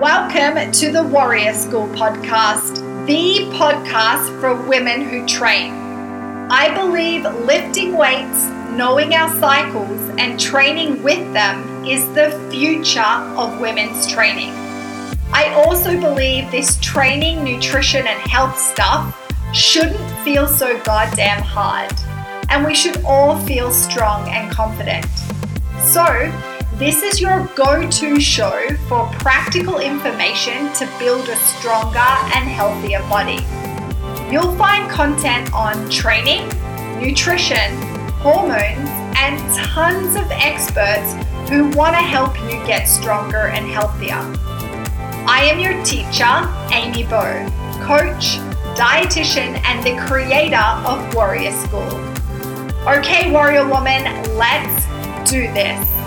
Welcome to the Warrior School podcast, the podcast for women who train. I believe lifting weights, knowing our cycles, and training with them is the future of women's training. I also believe this training, nutrition, and health stuff shouldn't feel so goddamn hard, and we should all feel strong and confident. So, this is your go to show for practical information to build a stronger and healthier body. You'll find content on training, nutrition, hormones, and tons of experts who want to help you get stronger and healthier. I am your teacher, Amy Bow, coach, dietitian, and the creator of Warrior School. Okay, Warrior Woman, let's do this.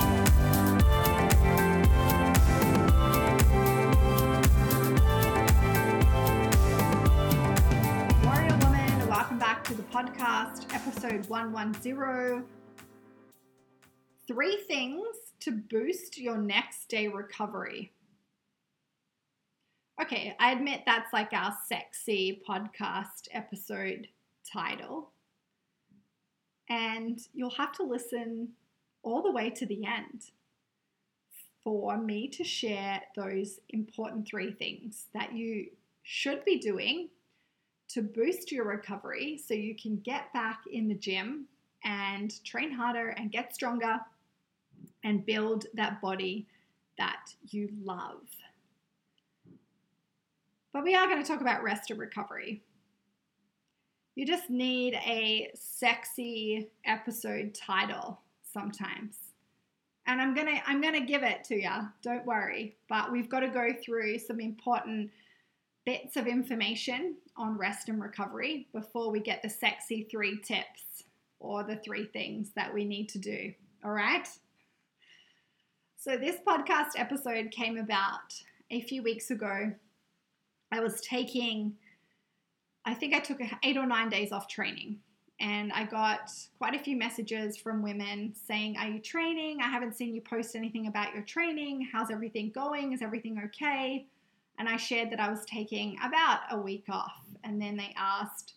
Podcast, episode 110. Three things to boost your next day recovery. Okay, I admit that's like our sexy podcast episode title. And you'll have to listen all the way to the end for me to share those important three things that you should be doing to boost your recovery so you can get back in the gym and train harder and get stronger and build that body that you love. But we are going to talk about rest and recovery. You just need a sexy episode title sometimes. And I'm going to I'm going to give it to you. Don't worry. But we've got to go through some important bits of information on rest and recovery before we get the sexy 3 tips or the 3 things that we need to do. All right? So this podcast episode came about a few weeks ago. I was taking I think I took eight or nine days off training. And I got quite a few messages from women saying, Are you training? I haven't seen you post anything about your training. How's everything going? Is everything okay? And I shared that I was taking about a week off. And then they asked,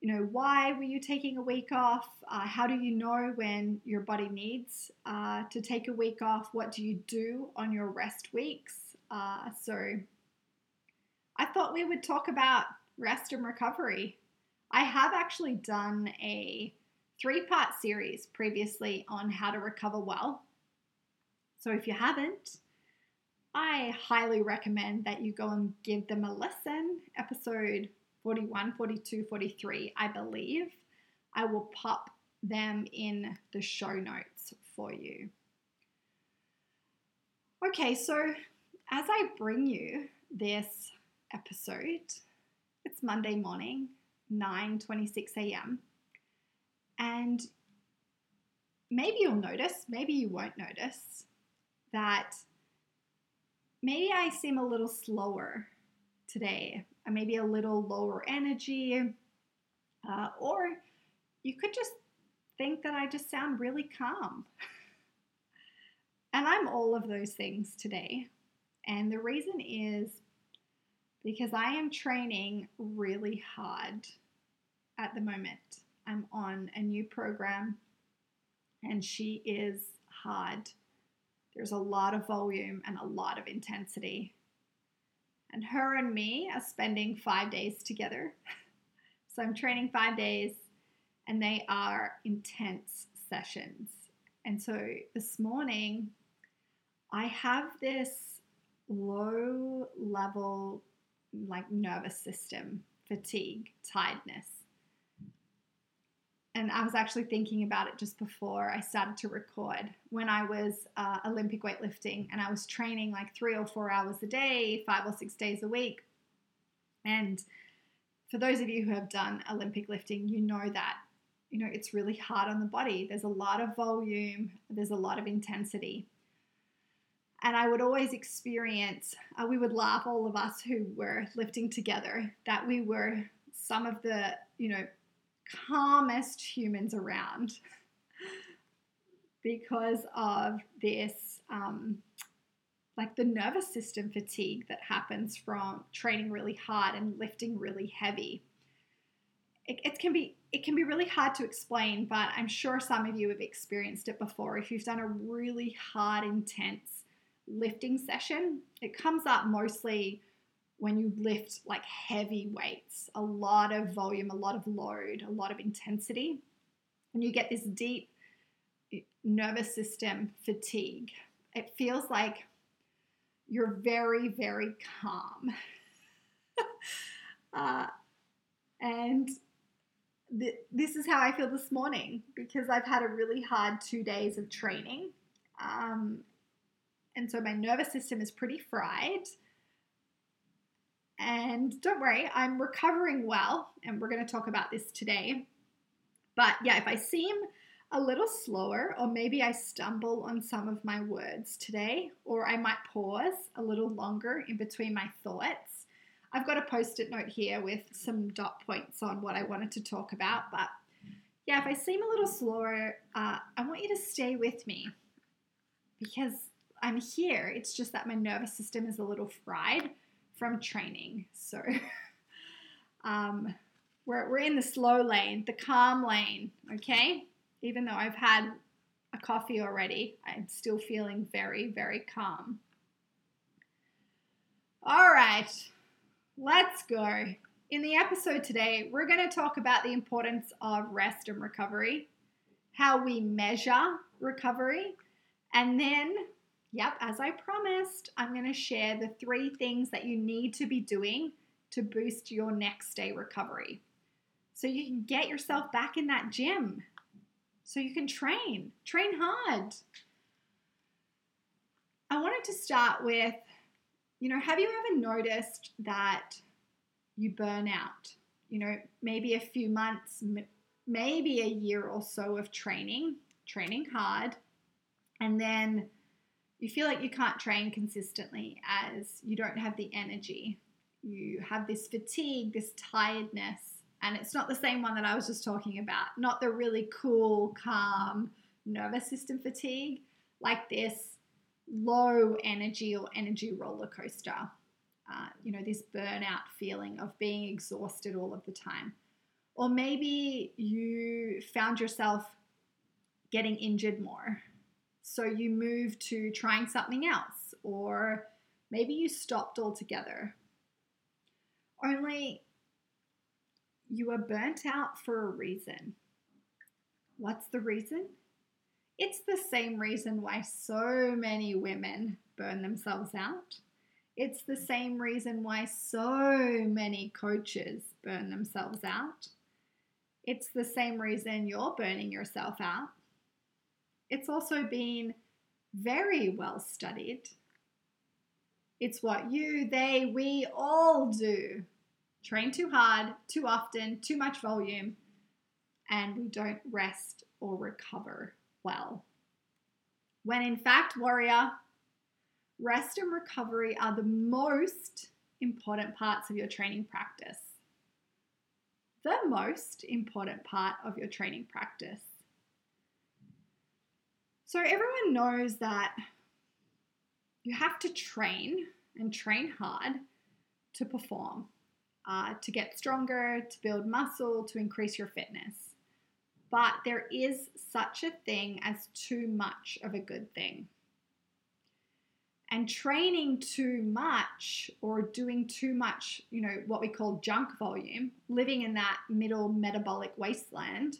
you know, why were you taking a week off? Uh, how do you know when your body needs uh, to take a week off? What do you do on your rest weeks? Uh, so I thought we would talk about rest and recovery. I have actually done a three part series previously on how to recover well. So if you haven't, I highly recommend that you go and give them a listen. Episode 41, 42, 43, I believe. I will pop them in the show notes for you. Okay, so as I bring you this episode, it's Monday morning, 9:26 a.m. And maybe you'll notice, maybe you won't notice that maybe I seem a little slower today, maybe a little lower energy, uh, or you could just think that I just sound really calm. and I'm all of those things today. And the reason is because I am training really hard at the moment. I'm on a new program and she is hard. There's a lot of volume and a lot of intensity. And her and me are spending five days together. So I'm training five days and they are intense sessions. And so this morning, I have this low level like nervous system fatigue, tiredness. And I was actually thinking about it just before I started to record when I was uh, Olympic weightlifting and I was training like three or four hours a day, five or six days a week. And for those of you who have done Olympic lifting, you know that you know it's really hard on the body. There's a lot of volume, there's a lot of intensity and I would always experience, uh, we would laugh, all of us who were lifting together, that we were some of the, you know, calmest humans around because of this, um, like the nervous system fatigue that happens from training really hard and lifting really heavy. It, it, can be it can be really hard to explain, but I'm sure some of you have experienced it before. If you've done a really hard, intense lifting session, it comes up mostly when you lift like heavy weights, a lot of volume, a lot of load, a lot of intensity, and you get this deep nervous system fatigue. It feels like you're very, very calm. uh, and th- this is how I feel this morning because I've had a really hard two days of training. Um, and so my nervous system is pretty fried. And don't worry, I'm recovering well, and we're going to talk about this today. But yeah, if I seem a little slower, or maybe I stumble on some of my words today, or I might pause a little longer in between my thoughts. I've got a post it note here with some dot points on what I wanted to talk about, but yeah, if I seem a little slower, uh, I want you to stay with me because I'm here. It's just that my nervous system is a little fried from training. So um, we're, we're in the slow lane, the calm lane, okay? even though I've had a coffee already, I'm still feeling very, very calm. All right, let's go. In the episode today, we're going to talk about the importance of rest and recovery, how we measure recovery, and then, yep, as I promised, I'm going to share the three things that you need to be doing to boost your next day recovery. So you can get yourself back in that gym so you can train, train hard. I wanted to start with you know, have you ever noticed that you burn out? You know, maybe a few months, maybe a year or so of training, training hard, and then you feel like you can't train consistently as you don't have the energy. You have this fatigue, this tiredness, and it's not the same one that I was just talking about, not the really cool, calm nervous system fatigue, like this low energy or energy roller coaster. Uh, you know, this burnout feeling of being exhausted all of the time. Or maybe you found yourself getting injured more. So you moved to trying something else, or maybe you stopped altogether. Only you are burnt out for a reason. What's the reason? It's the same reason why so many women burn themselves out. It's the same reason why so many coaches burn themselves out. It's the same reason you're burning yourself out. It's also been very well studied. It's what you, they, we all do train too hard, too often, too much volume, and we don't rest or recover well. When in fact, warrior, rest and recovery are the most important parts of your training practice. The most important part of your training practice. So, everyone knows that you have to train and train hard to perform uh, to get stronger, to build muscle, to increase your fitness. But there is such a thing as too much of a good thing. And training too much or doing too much, you know, what we call junk volume, living in that middle metabolic wasteland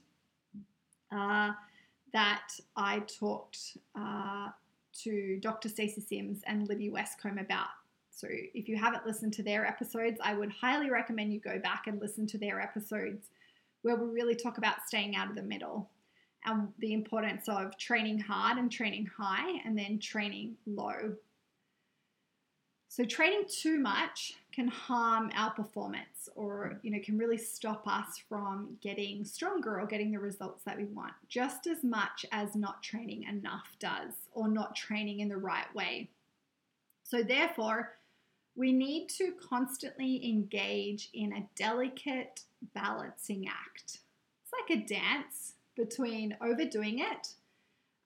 uh, that I talked uh, to Dr. Stacy Sims and Libby Westcombe about so if you haven't listened to their episodes, I would highly recommend you go back and listen to their episodes where we really talk about staying out of the middle and the importance of training hard and training high and then training low. So training too much can harm our performance or you know can really stop us from getting stronger or getting the results that we want just as much as not training enough does or not training in the right way. So therefore, we need to constantly engage in a delicate balancing act. It's like a dance between overdoing it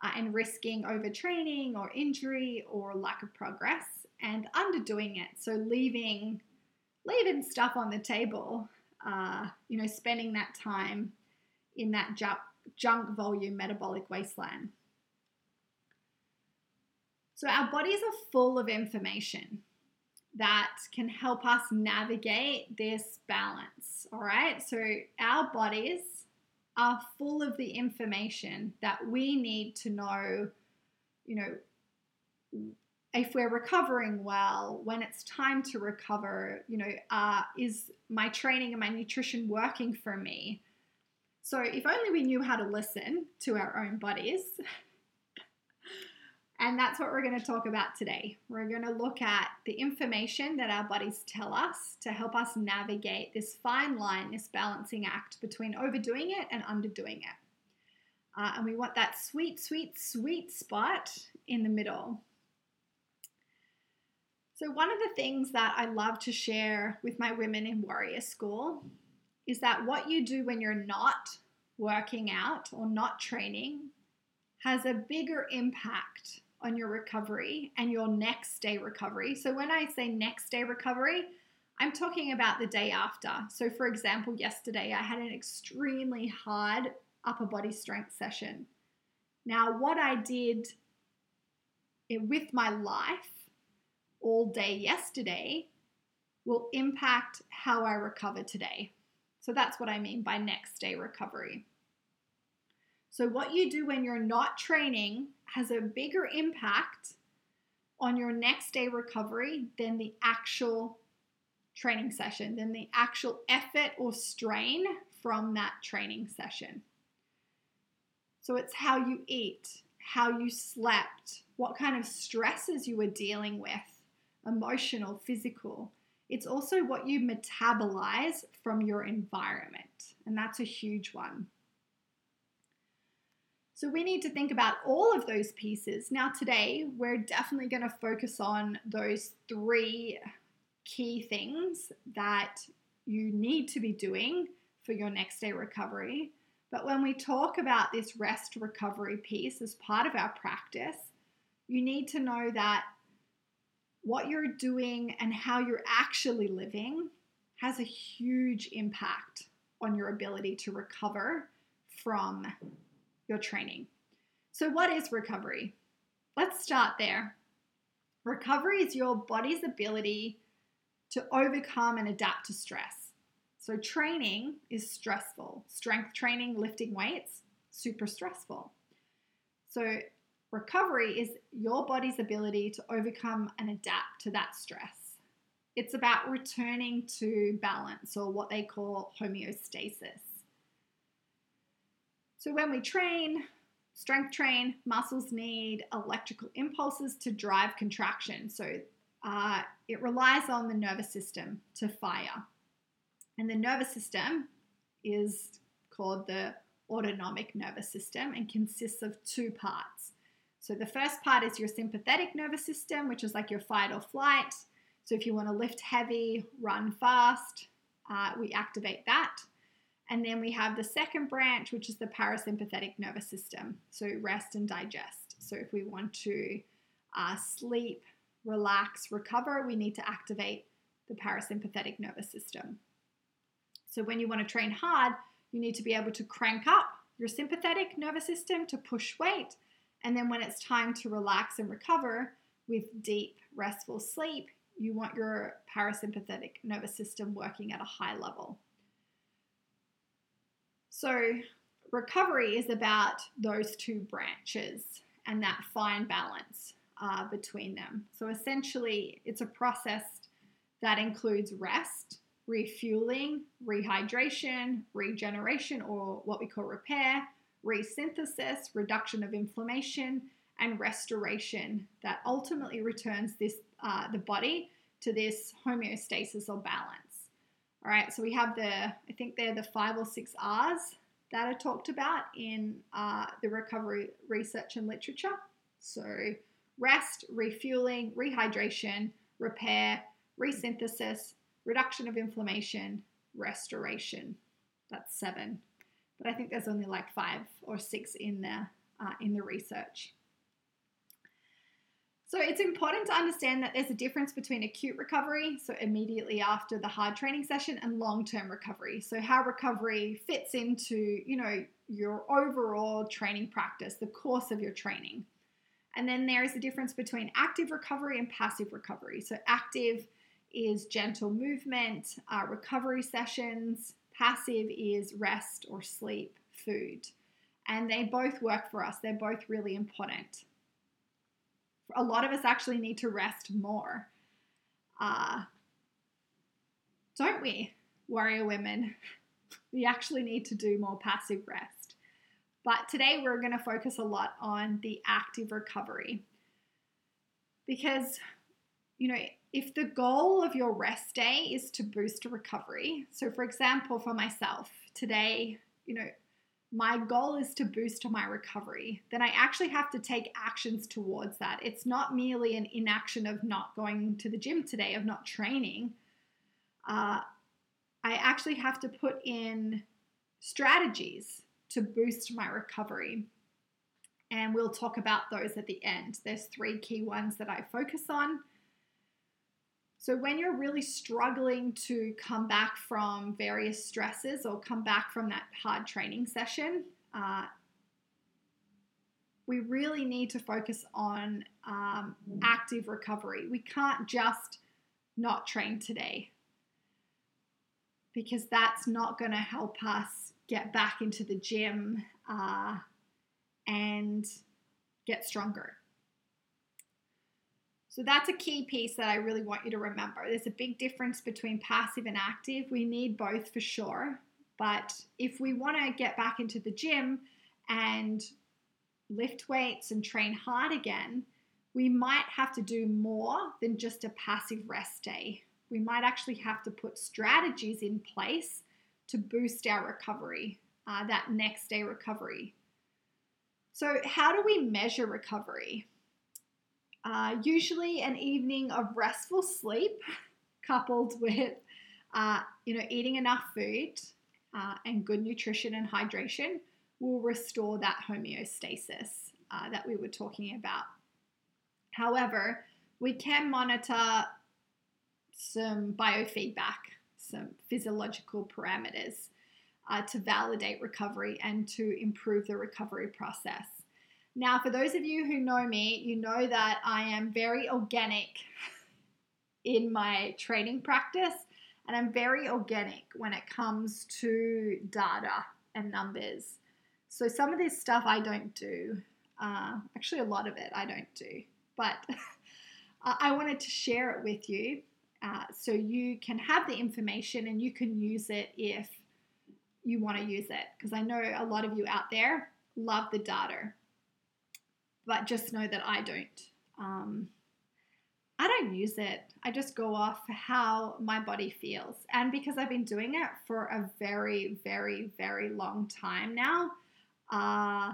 uh, and risking overtraining or injury or lack of progress and underdoing it. So leaving leaving stuff on the table, uh, you know, spending that time in that junk, junk volume metabolic wasteland. So our bodies are full of information that can help us navigate this balance. All right. So our bodies are full of the information that we need to know, you know, if we're recovering well, when it's time to recover, you know, uh, is my training and my nutrition working for me? So if only we knew how to listen to our own bodies. and that's what we're going to talk about today. We're going to look at the information that our bodies tell us to help us navigate this fine line, this balancing act between overdoing it and underdoing it. Uh, and we want that sweet, sweet, sweet spot in the middle. So, one of the things that I love to share with my women in Warrior School is that what you do when you're not working out or not training has a bigger impact on your recovery and your next day recovery. So, when I say next day recovery, I'm talking about the day after. So, for example, yesterday I had an extremely hard upper body strength session. Now, what I did eh, with my life all day yesterday will impact how I recover today. So that's what I mean by next day recovery. So, what you do when you're not training has a bigger impact on your next day recovery than the actual training session, than the actual effort or strain from that training session. So, it's how you eat, how you slept, what kind of stresses you were dealing with emotional, physical. It's also what you metabolize from your environment, and that's a huge one. So, we need to think about all of those pieces. Now, today, we're definitely going to focus on those three key things that you need to be doing for your next day recovery. But when we talk about this rest recovery piece as part of our practice, you need to know that what you're doing and how you're actually living has a huge impact on your ability to recover from your training. So, what is recovery? Let's start there. Recovery is your body's ability to overcome and adapt to stress. So, training is stressful. Strength training, lifting weights, super stressful. So, Recovery is your body's ability to overcome and adapt to that stress. It's about returning to balance or what they call homeostasis. So, when we train, strength train, muscles need electrical impulses to drive contraction. So, uh, it relies on the nervous system to fire. And the nervous system is called the autonomic nervous system and consists of two parts so the first part is your sympathetic nervous system, which is like your fight or flight. So if you want to lift heavy, run fast, uh, we activate that. And then we have the second branch, which is the parasympathetic nervous system. So rest and digest. So if we want to uh, sleep, relax, recover, we need to activate the parasympathetic nervous system. So when you want to train hard, you need to be able to crank up your sympathetic nervous system to push weight and then when it's time to relax and recover with deep, restful sleep, you want your parasympathetic nervous system working at a high level. So, recovery is about those two branches and that fine balance uh, between them. So, essentially, it's a process that includes rest, refueling, rehydration, regeneration, or what we call repair, resynthesis, reduction of inflammation, and restoration that ultimately returns this uh, the body to this homeostasis or balance. All right, so we have the I think they're the five or six R's that are talked about in uh, the recovery research and literature. So rest, refueling, rehydration, repair, resynthesis, reduction of inflammation, restoration. That's seven but I think there's only like five or six in there uh, in the research. So it's important to understand that there's a difference between acute recovery, so immediately after the hard training session, and long-term recovery. So how recovery fits into, you know, your overall training practice, the course of your training. And then there is a difference between active recovery and passive recovery. So active is gentle movement, uh, recovery sessions. Passive is rest or sleep, food. And they both work for us. They're both really important a lot of us actually need to rest more. Uh, don't we, warrior women? We actually need to do more passive rest. But today we're going to focus a lot on the active recovery. Because, you know, if the goal of your rest day is to boost recovery, so for example, for myself, today, you know, my goal is to boost my recovery, then I actually have to take actions towards that. It's not merely an inaction of not going to the gym today, of not training. Uh, I actually have to put in strategies to boost my recovery. And we'll talk about those at the end. There's three key ones that I focus on. So, when you're really struggling to come back from various stresses or come back from that hard training session, uh, we really need to focus on um, active recovery. We can't just not train today because that's not going to help us get back into the gym uh, and get stronger. So that's a key piece that I really want you to remember. There's a big difference between passive and active. We need both for sure. But if we want to get back into the gym and lift weights and train hard again, we might have to do more than just a passive rest day. We might actually have to put strategies in place to boost our recovery, uh, that next day recovery. So, how do we measure recovery? Uh, usually, an evening of restful sleep coupled with uh, you know eating enough food uh, and good nutrition and hydration will restore that homeostasis uh, that we were talking about. However, we can monitor some biofeedback, some physiological parameters uh, to validate recovery and to improve the recovery process. Now, for those of you who know me, you know that I am very organic in my training practice, and I'm very organic when it comes to data and numbers. So, some of this stuff I don't do. Uh, actually, a lot of it I don't do, but I wanted to share it with you uh, so you can have the information and you can use it if you want to use it. Because I know a lot of you out there love the data but just know that I don't. Um, I don't use it. I just go off how my body feels. And because I've been doing it for a very, very, very long time now, uh,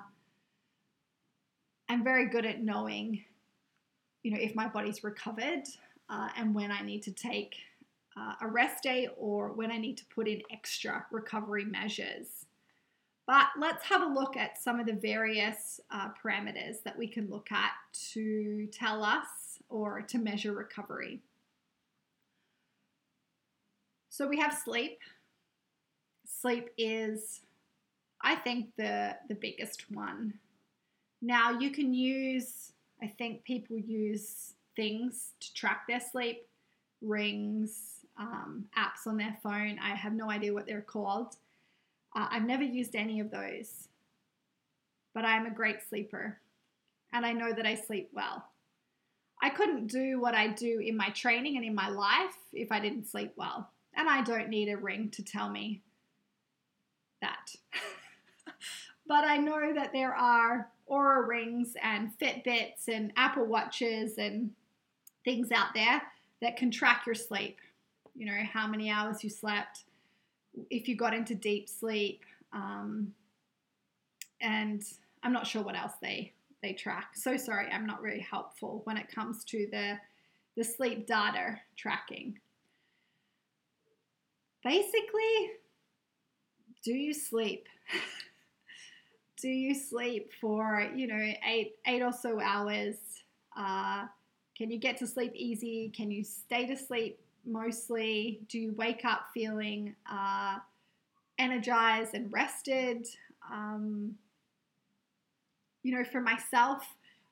I'm very good at knowing, you know, if my body's recovered uh, and when I need to take uh, a rest day or when I need to put in extra recovery measures. But let's have a look at some of the various uh, parameters that we can look at to tell us or to measure recovery. So we have sleep. Sleep is, I think, the, the biggest one. Now you can use, I think people use things to track their sleep, rings, um, apps on their phone. I have no idea what they're called. Uh, I've never used any of those, but I am a great sleeper and I know that I sleep well. I couldn't do what I do in my training and in my life if I didn't sleep well. And I don't need a ring to tell me that. but I know that there are Oura rings and Fitbits and Apple Watches and things out there that can track your sleep. You know, how many hours you slept, if you got into deep sleep, um, and I'm not sure what else they they track. So sorry, I'm not really helpful when it comes to the the sleep data tracking. Basically, do you sleep? do you sleep for you know eight eight or so hours? Uh, can you get to sleep easy? Can you stay to sleep mostly? Do you wake up feeling uh, energized and rested? Um, you know, for myself,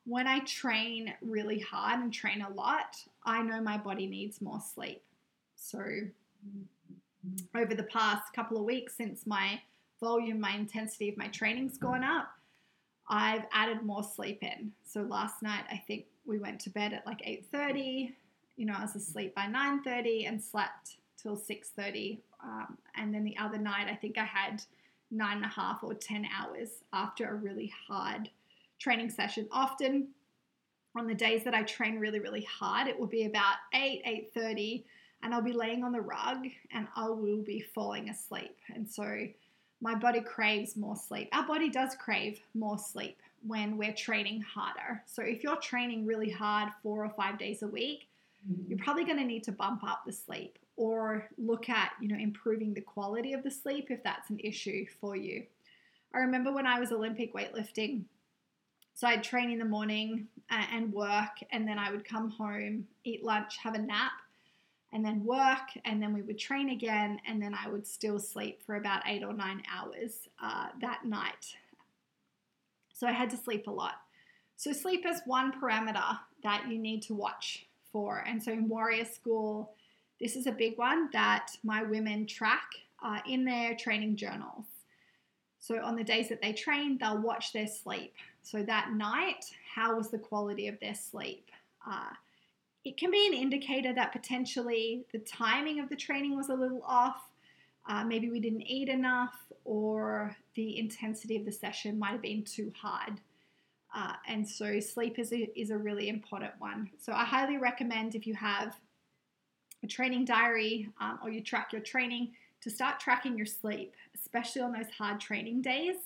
when I train really hard and train a lot, I know my body needs more sleep. So, over the past couple of weeks since my volume, my intensity of my training's gone up, I've added more sleep in. So last night I think we went to bed at like 8:30. You know, I was asleep by 9:30 and slept till 6:30. Um, and then the other night I think I had nine and a half or 10 hours after a really hard training session. Often on the days that I train really, really hard, it will be about 8, 8.30 and I'll be laying on the rug and I will be falling asleep. And so my body craves more sleep. Our body does crave more sleep when we're training harder. So if you're training really hard four or five days a week. You're probably going to need to bump up the sleep or look at, you know, improving the quality of the sleep if that's an issue for you. I remember when I was Olympic weightlifting, so I'd train in the morning and work, and then I would come home, eat lunch, have a nap, and then work, and then we would train again, and then I would still sleep for about eight or nine hours uh, that night. So I had to sleep a lot. So sleep is one parameter that you need to watch for. And so in Warrior School, this is a big one that my women track uh, in their training journals. So on the days that they train, they'll watch their sleep. So that night, how was the quality of their sleep? Uh, it can be an indicator that potentially the timing of the training was a little off. Uh, maybe we didn't eat enough, or the intensity of the session might have been too hard. Uh, and so, sleep is a, is a really important one. So, I highly recommend if you have a training diary um, or you track your training to start tracking your sleep, especially on those hard training days.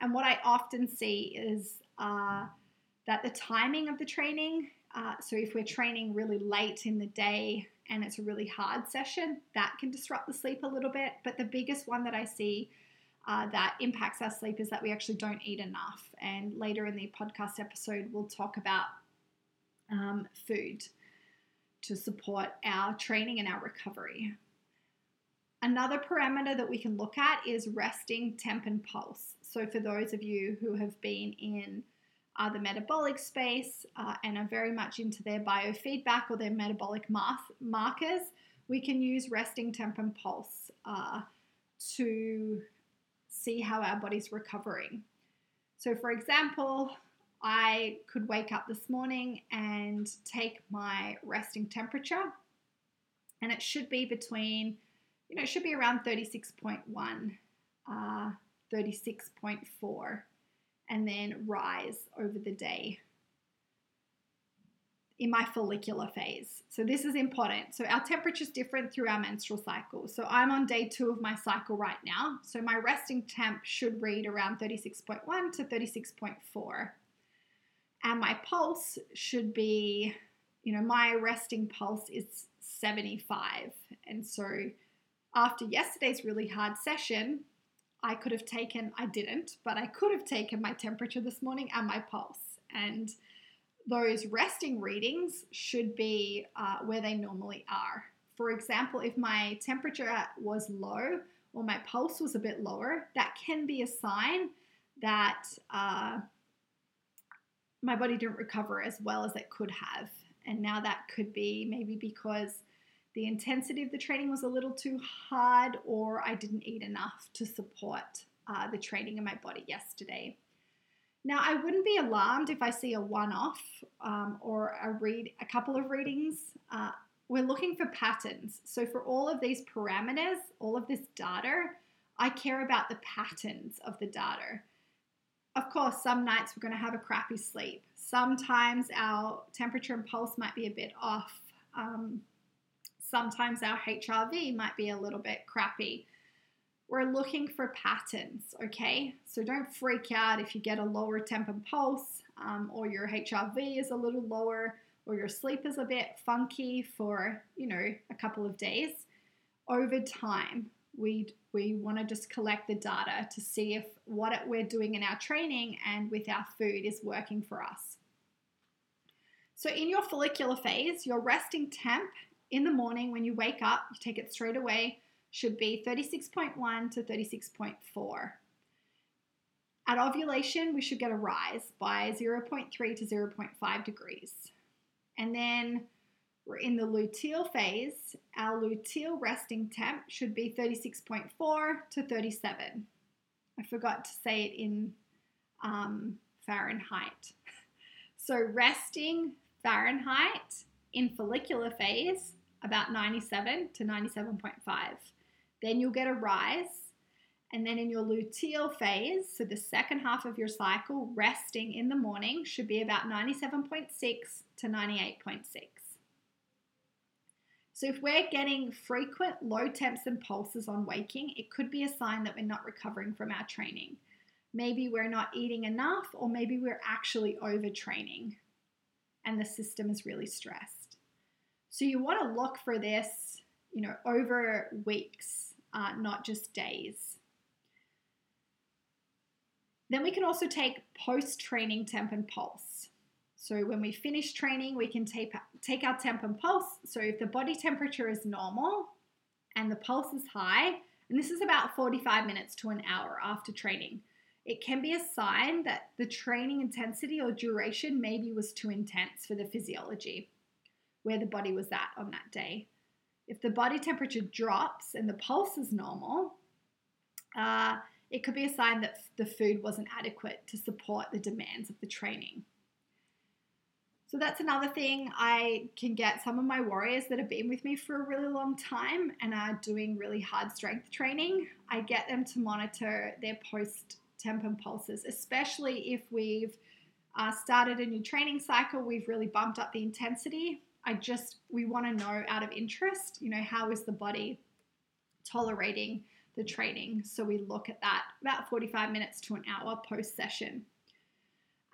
And what I often see is uh, that the timing of the training, uh, so if we're training really late in the day and it's a really hard session, that can disrupt the sleep a little bit. But the biggest one that I see uh, that impacts our sleep is that we actually don't eat enough. And later in the podcast episode, we'll talk about um, food to support our training and our recovery. Another parameter that we can look at is resting temp and pulse. So, for those of you who have been in uh, the metabolic space uh, and are very much into their biofeedback or their metabolic markers, we can use resting temp and pulse uh, to see how our body's recovering. So, for example, I could wake up this morning and take my resting temperature, and it should be between you know, it should be around 36.1, uh, 36.4, and then rise over the day in my follicular phase. So this is important. So our temperature is different through our menstrual cycle. So I'm on day two of my cycle right now. So my resting temp should read around 36.1 to 36.4. And my pulse should be, you know, my resting pulse is 75. And so after yesterday's really hard session, I could have taken, I didn't, but I could have taken my temperature this morning and my pulse. And those resting readings should be uh, where they normally are. For example, if my temperature was low or my pulse was a bit lower, that can be a sign that uh, my body didn't recover as well as it could have. And now that could be maybe because the intensity of the training was a little too hard, or I didn't eat enough to support uh, the training in my body yesterday. Now, I wouldn't be alarmed if I see a one-off um, or a read, a couple of readings. Uh, we're looking for patterns. So for all of these parameters, all of this data, I care about the patterns of the data. Of course, some nights we're going to have a crappy sleep. Sometimes our temperature and pulse might be a bit off. Um, sometimes our HRV might be a little bit crappy. We're looking for patterns, okay? So don't freak out if you get a lower temp and pulse um, or your HRV is a little lower or your sleep is a bit funky for, you know, a couple of days. Over time, we We want to just collect the data to see if what we're doing in our training and with our food is working for us. So, in your follicular phase, your resting temp in the morning when you wake up, you take it straight away, should be 36.1 to 36.4. At ovulation, we should get a rise by 0.3 to 0.5 degrees. And then we're in the luteal phase. Our luteal resting temp should be 36.4 to 37. I forgot to say it in um, Fahrenheit. So, resting Fahrenheit in follicular phase, about 97 to 97.5. Then you'll get a rise. And then in your luteal phase, so the second half of your cycle, resting in the morning should be about 97.6 to 98.6. So, if we're getting frequent low temps and pulses on waking, it could be a sign that we're not recovering from our training. Maybe we're not eating enough, or maybe we're actually overtraining and the system is really stressed. So, you want to look for this, you know, over weeks, uh, not just days. Then we can also take post training temp and pulse. So when we finish training, we can take, take our temp and pulse. So if the body temperature is normal and the pulse is high, and this is about 45 minutes to an hour after training, it can be a sign that the training intensity or duration maybe was too intense for the physiology where the body was at on that day. If the body temperature drops and the pulse is normal, uh, it could be a sign that the food wasn't adequate to support the demands of the training. So that's another thing I can get some of my warriors that have been with me for a really long time and are doing really hard strength training. I get them to monitor their post temp and pulses, especially if we've uh, started a new training cycle, we've really bumped up the intensity. I just, we want to know out of interest, you know, how is the body tolerating the training? So we look at that about 45 minutes to an hour post session.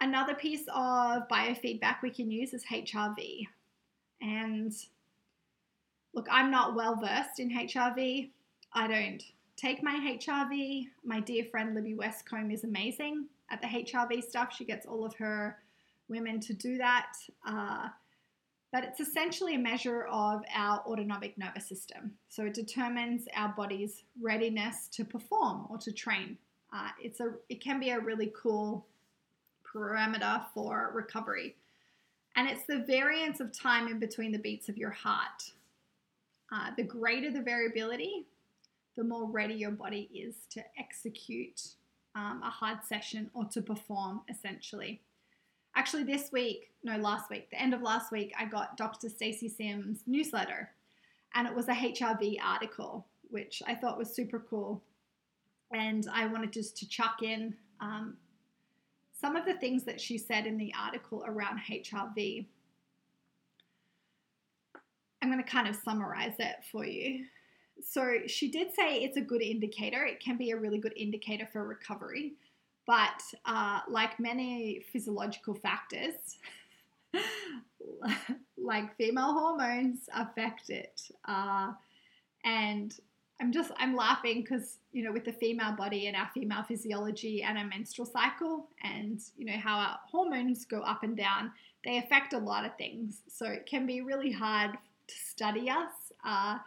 Another piece of biofeedback we can use is HRV. And look, I'm not well versed in HRV. I don't take my HRV. My dear friend Libby Westcombe is amazing at the HRV stuff. She gets all of her women to do that. Uh, but it's essentially a measure of our autonomic nervous system. So it determines our body's readiness to perform or to train. Uh, it's a, it can be a really cool parameter for recovery. And it's the variance of time in between the beats of your heart. Uh, the greater the variability, the more ready your body is to execute um, a hard session or to perform essentially. Actually, this week, no, last week, the end of last week, I got Dr. Stacy Sims' newsletter, and it was a HRV article, which I thought was super cool. And I wanted just to chuck in um, some of the things that she said in the article around HRV. I'm going to kind of summarize it for you. So, she did say it's a good indicator. It can be a really good indicator for recovery. But, uh, like many physiological factors, like female hormones affect it. Uh, and I'm just I'm laughing because you know with the female body and our female physiology and our menstrual cycle and you know how our hormones go up and down, they affect a lot of things. So it can be really hard to study us, uh,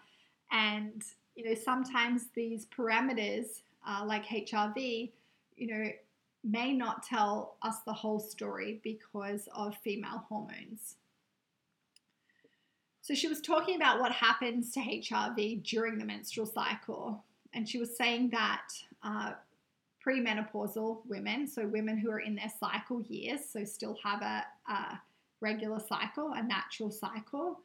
and you know sometimes these parameters uh, like HRV, you know, may not tell us the whole story because of female hormones. So she was talking about what happens to HRV during the menstrual cycle. And she was saying that uh, premenopausal women, so women who are in their cycle years, so still have a, a regular cycle, a natural cycle,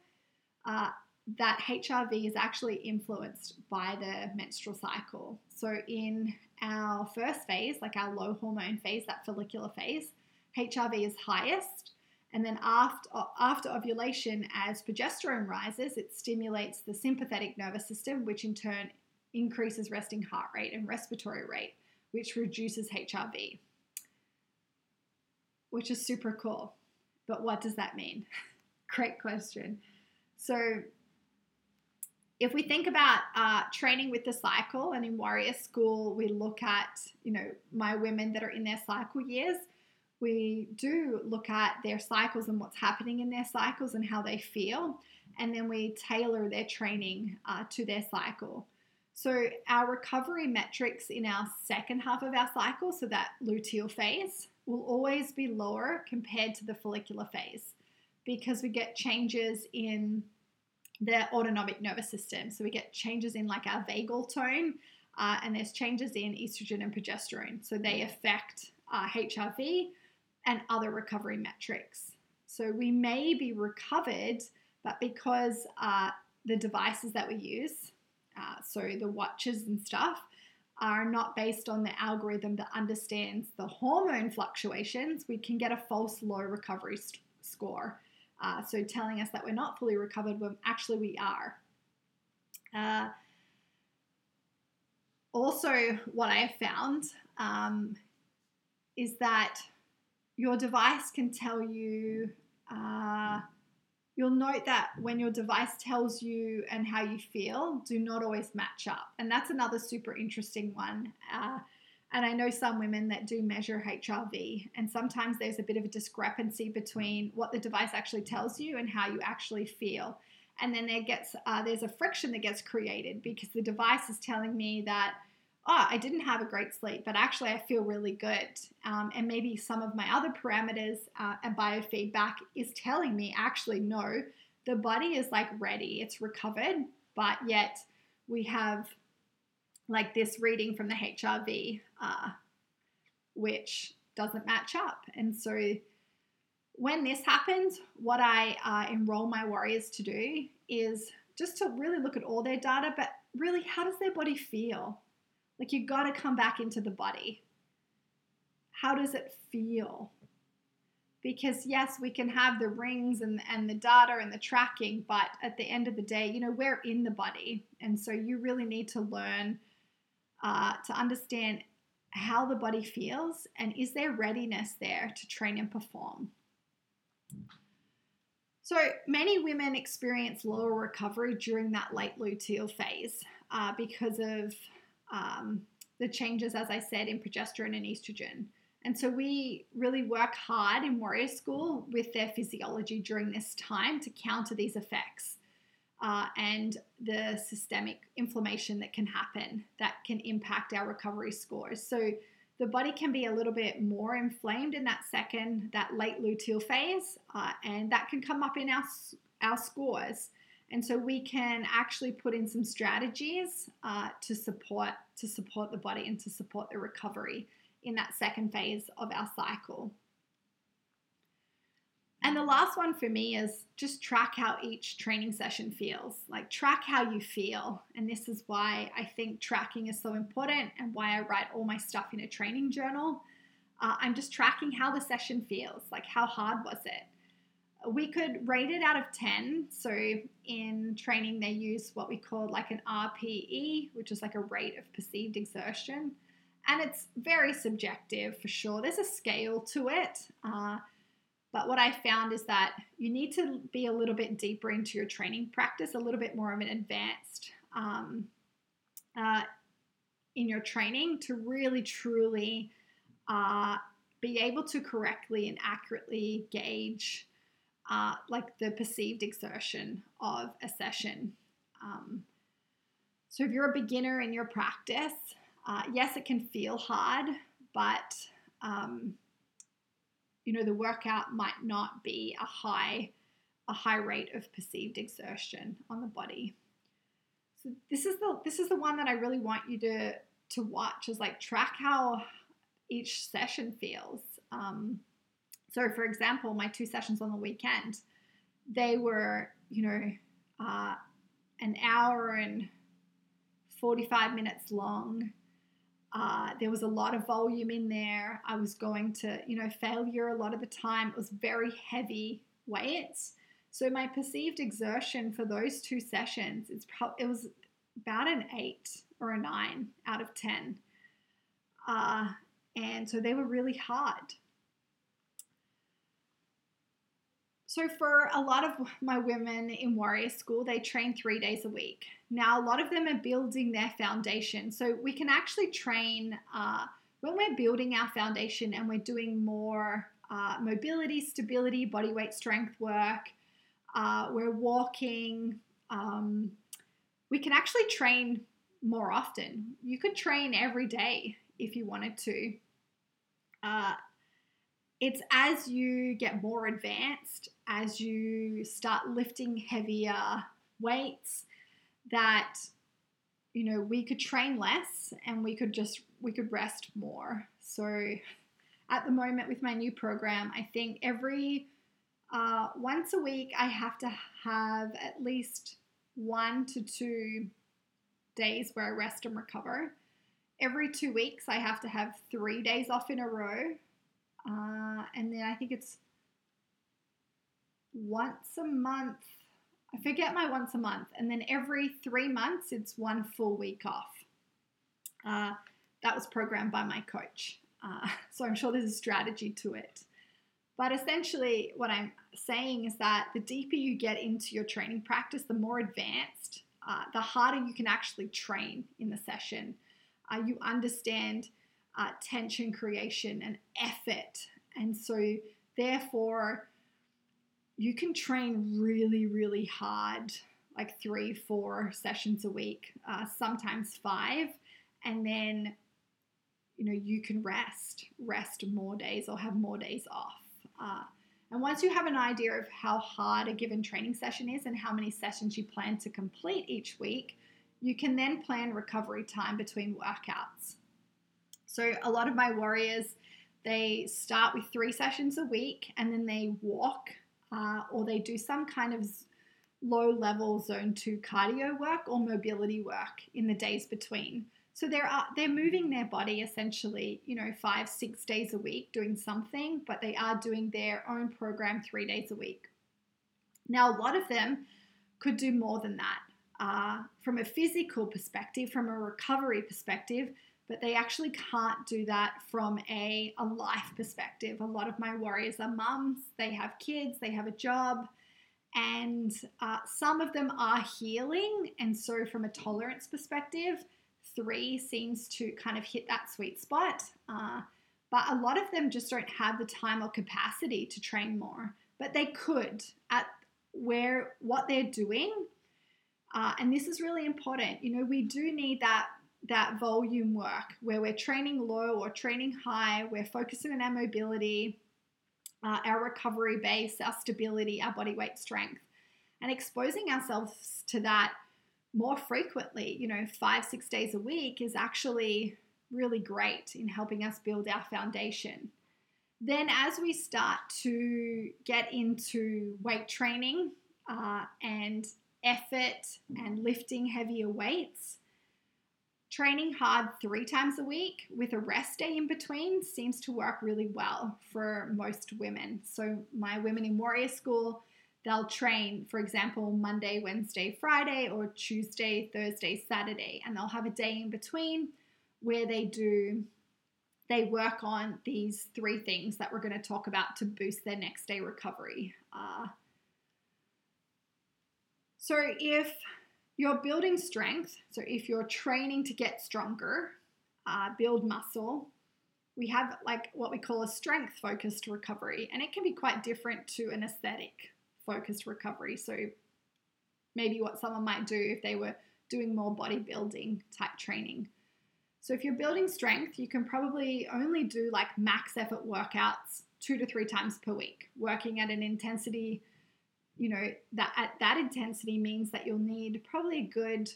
uh, that HRV is actually influenced by the menstrual cycle. So in our first phase, like our low hormone phase, that follicular phase, HRV is highest and then after, after ovulation, as progesterone rises, it stimulates the sympathetic nervous system, which in turn increases resting heart rate and respiratory rate, which reduces HRV, which is super cool. But what does that mean? Great question. So, if we think about uh, training with the cycle, and in Warrior School, we look at, you know, my women that are in their cycle years, we do look at their cycles and what's happening in their cycles and how they feel. And then we tailor their training uh, to their cycle. So, our recovery metrics in our second half of our cycle, so that luteal phase, will always be lower compared to the follicular phase because we get changes in the autonomic nervous system. So we get changes in like our vagal tone, uh, and there's changes in estrogen and progesterone. So they affect uh, HRV and other recovery metrics. So we may be recovered, but because uh, the devices that we use, uh, so the watches and stuff, are not based on the algorithm that understands the hormone fluctuations, we can get a false low recovery st- score. Uh, so telling us that we're not fully recovered when actually we are. Uh, also, what I have found um, is that your device can tell you, uh, you'll note that when your device tells you and how you feel, do not always match up. And that's another super interesting one. And I know some women that do measure HRV, and sometimes there's a bit of a discrepancy between what the device actually tells you and how you actually feel. And then there gets uh, there's a friction that gets created because the device is telling me that oh I didn't have a great sleep, but actually I feel really good. Um, and maybe some of my other parameters uh, and biofeedback is telling me actually no, the body is like ready, it's recovered, but yet we have like this reading from the HRV, uh, which doesn't match up. And so when this happens, what I uh, enroll my warriors to do is just to really look at all their data, but really, how does their body feel? Like, you got to come back into the body. How does it feel? Because, yes, we can have the rings and, and the data and the tracking, but at the end of the day, you know, we're in the body. And so you really need to learn uh, to understand how the body feels and is there readiness there to train and perform. So, many women experience lower recovery during that late luteal phase uh, because of um, the changes, as I said, in progesterone and estrogen. And so, we really work hard in Warrior School with their physiology during this time to counter these effects uh, and the systemic inflammation that can happen that can impact our recovery scores. So the body can be a little bit more inflamed in that second, that late luteal phase, uh, and that can come up in our our scores. And so we can actually put in some strategies uh, to support to support the body and to support the recovery in that second phase of our cycle. And the last one for me is just track how each training session feels. Like, track how you feel. And this is why I think tracking is so important and why I write all my stuff in a training journal. Uh, I'm just tracking how the session feels. Like, how hard was it? We could rate it out of 10. So, in training, they use what we call like an RPE, which is like a rate of perceived exertion. And it's very subjective for sure. There's a scale to it. Uh, but what I found is that you need to be a little bit deeper into your training practice, a little bit more of an advanced um, uh, in your training to really truly uh, be able to correctly and accurately gauge uh, like the perceived exertion of a session. Um, so if you're a beginner in your practice, uh, yes, it can feel hard, but um, you know the workout might not be a high a high rate of perceived exertion on the body. So this is the this is the one that I really want you to to watch is like track how each session feels. Um, so for example, my two sessions on the weekend, they were you know uh, an hour and 45 minutes long. Uh, there was a lot of volume in there. I was going to, you know, failure a lot of the time. It was very heavy weights. So my perceived exertion for those two sessions is pro- it was about an eight or a nine out of ten, uh, and so they were really hard. So, for a lot of my women in Warrior School, they train three days a week. Now, a lot of them are building their foundation. So, we can actually train uh, when we're building our foundation and we're doing more uh, mobility, stability, body weight strength work, uh, we're walking, um, we can actually train more often. You could train every day if you wanted to. Uh, it's as you get more advanced, as you start lifting heavier weights, that you know we could train less and we could just we could rest more. So at the moment with my new program, I think every uh, once a week I have to have at least one to two days where I rest and recover. Every two weeks, I have to have three days off in a row. Uh, and then I think it's once a month. I forget my once a month. And then every three months, it's one full week off. Uh, that was programmed by my coach. Uh, so I'm sure there's a strategy to it. But essentially, what I'm saying is that the deeper you get into your training practice, the more advanced, uh, the harder you can actually train in the session. Uh, you understand uh, tension creation and effort. And so, therefore, you can train really, really hard, like three, four sessions a week, uh, sometimes five. And then, you know, you can rest, rest more days or have more days off. Uh, and once you have an idea of how hard a given training session is and how many sessions you plan to complete each week, you can then plan recovery time between workouts. So, a lot of my warriors, they start with three sessions a week and then they walk uh, or they do some kind of low level zone two cardio work or mobility work in the days between. So they're uh, they're moving their body essentially, you know, five six days a week doing something, but they are doing their own program three days a week. Now a lot of them could do more than that uh, from a physical perspective, from a recovery perspective, but they actually can't do that from a, a life perspective. A lot of my warriors are mums, they have kids, they have a job, and uh, some of them are healing. And so, from a tolerance perspective, three seems to kind of hit that sweet spot. Uh, but a lot of them just don't have the time or capacity to train more. But they could at where what they're doing. Uh, and this is really important. You know, we do need that that volume work where we're training low or training high. We're focusing on our mobility, uh, our recovery base, our stability, our body weight strength, and exposing ourselves to that more frequently, you know, five, six days a week is actually really great in helping us build our foundation. Then, as we start to get into weight training uh, and effort and lifting heavier weights, training hard three times a week with a rest day in between seems to work really well for most women. So, my Women in Warrior School they'll train, for example, Monday, Wednesday, Friday, or Tuesday, Thursday, Saturday, and they'll have a day in between where they do they work on these three things that we're going to talk about to boost their next day recovery. Uh, so if you're building strength, so if you're training to get stronger, uh, build muscle, we have like what we call a strength focused recovery, and it can be quite different to an aesthetic focused recovery. So maybe what someone might do if they were doing more bodybuilding type training. So if you're building strength, you can probably only do like max effort workouts two to three times per week, working at an intensity, you know, that at that intensity means that you'll need probably a good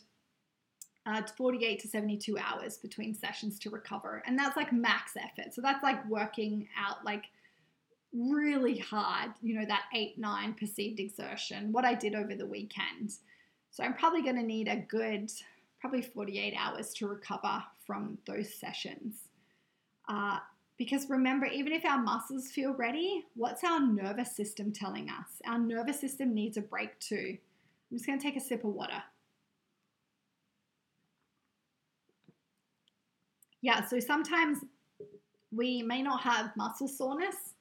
uh, 48 to 72 hours between sessions to recover. And that's like max effort. So that's like working out like really hard, you know, that eight, nine perceived exertion, what I did over the weekend. So I'm probably going to need a good, probably 48 hours to recover from those sessions. Uh, because remember, even if our muscles feel ready, what's our nervous system telling us? Our nervous system needs a break too. I'm just going to take a sip of water. Yeah, so sometimes we may not have muscle soreness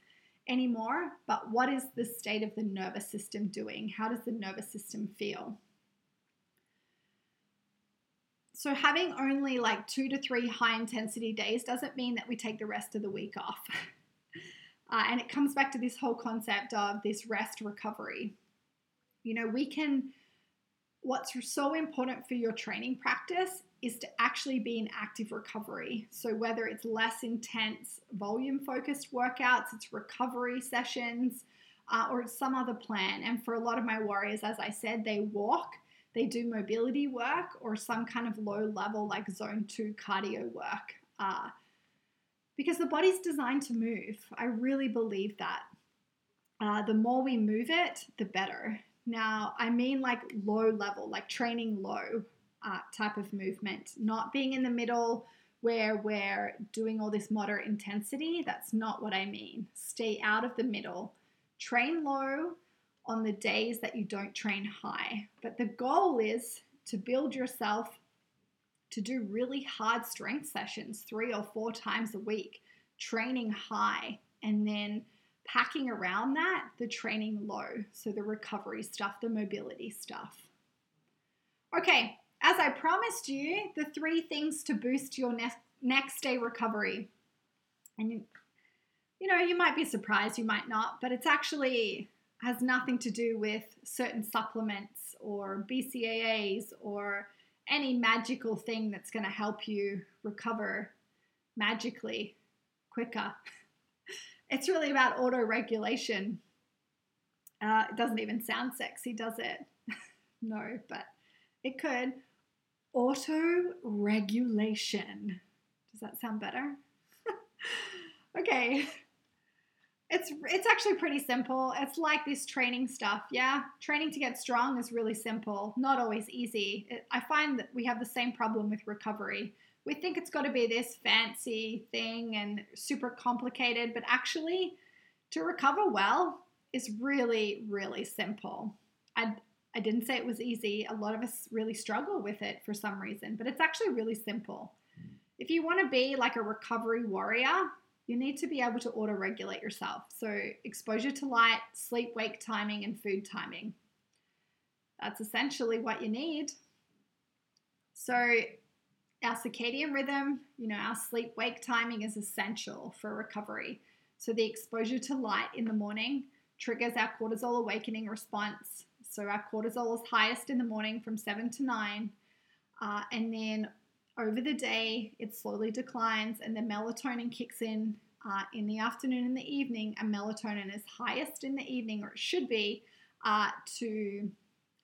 anymore, but what is the state of the nervous system doing? How does the nervous system feel? So, having only like two to three high intensity days doesn't mean that we take the rest of the week off. uh, and it comes back to this whole concept of this rest recovery. You know, we can, what's so important for your training practice is to actually be in active recovery. So, whether it's less intense, volume focused workouts, it's recovery sessions, uh, or it's some other plan. And for a lot of my warriors, as I said, they walk, they do mobility work, or some kind of low level, like zone two cardio work. Uh, because the body's designed to move. I really believe that. Uh, the more we move it, the better. Now, I mean like low level, like training low uh, type of movement, not being in the middle where we're doing all this moderate intensity. That's not what I mean. Stay out of the middle. Train low on the days that you don't train high. But the goal is to build yourself to do really hard strength sessions three or four times a week, training high, and then packing around that the training low. So the recovery stuff, the mobility stuff. Okay, as I promised you, the three things to boost your next next day recovery. And you, you know, you might be surprised, you might not, but it's actually has nothing to do with certain supplements or BCAAs or any magical thing that's going to help you recover magically quicker. It's really about auto regulation. Uh, it doesn't even sound sexy, does it? no, but it could. Auto regulation. Does that sound better? okay. It's it's actually pretty simple. It's like this training stuff. Yeah, training to get strong is really simple. Not always easy. It, I find that we have the same problem with recovery. We think it's got to be this fancy thing and super complicated, but actually, to recover well is really really simple. I I didn't say it was easy. A lot of us really struggle with it for some reason, but it's actually really simple. If you want to be like a recovery warrior, you need to be able to auto regulate yourself. So, exposure to light, sleep wake timing, and food timing. That's essentially what you need. So, our circadian rhythm, you know, our sleep wake timing is essential for recovery. So, the exposure to light in the morning triggers our cortisol awakening response so our cortisol is highest in the morning from 7 to 9. Uh, and then over the day, it slowly declines, and the melatonin kicks in uh, in the afternoon and the evening. And melatonin is highest in the evening, or it should be, uh, to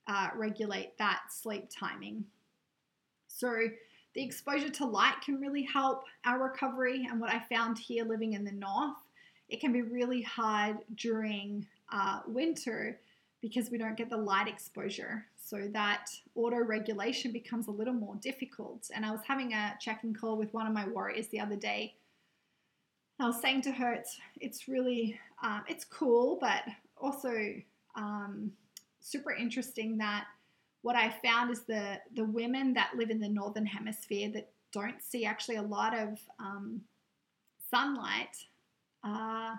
uh, regulate that sleep timing. So, the exposure to light can really help our recovery. And what I found here living in the north, it can be really hard during uh, winter because we don't get the light exposure. So that auto regulation becomes a little more difficult. And I was having a check-in call with one of my warriors the other day. I was saying to her, it's it's really um, it's cool, but also um, super interesting that what I found is the the women that live in the northern hemisphere that don't see actually a lot of um, sunlight. Uh,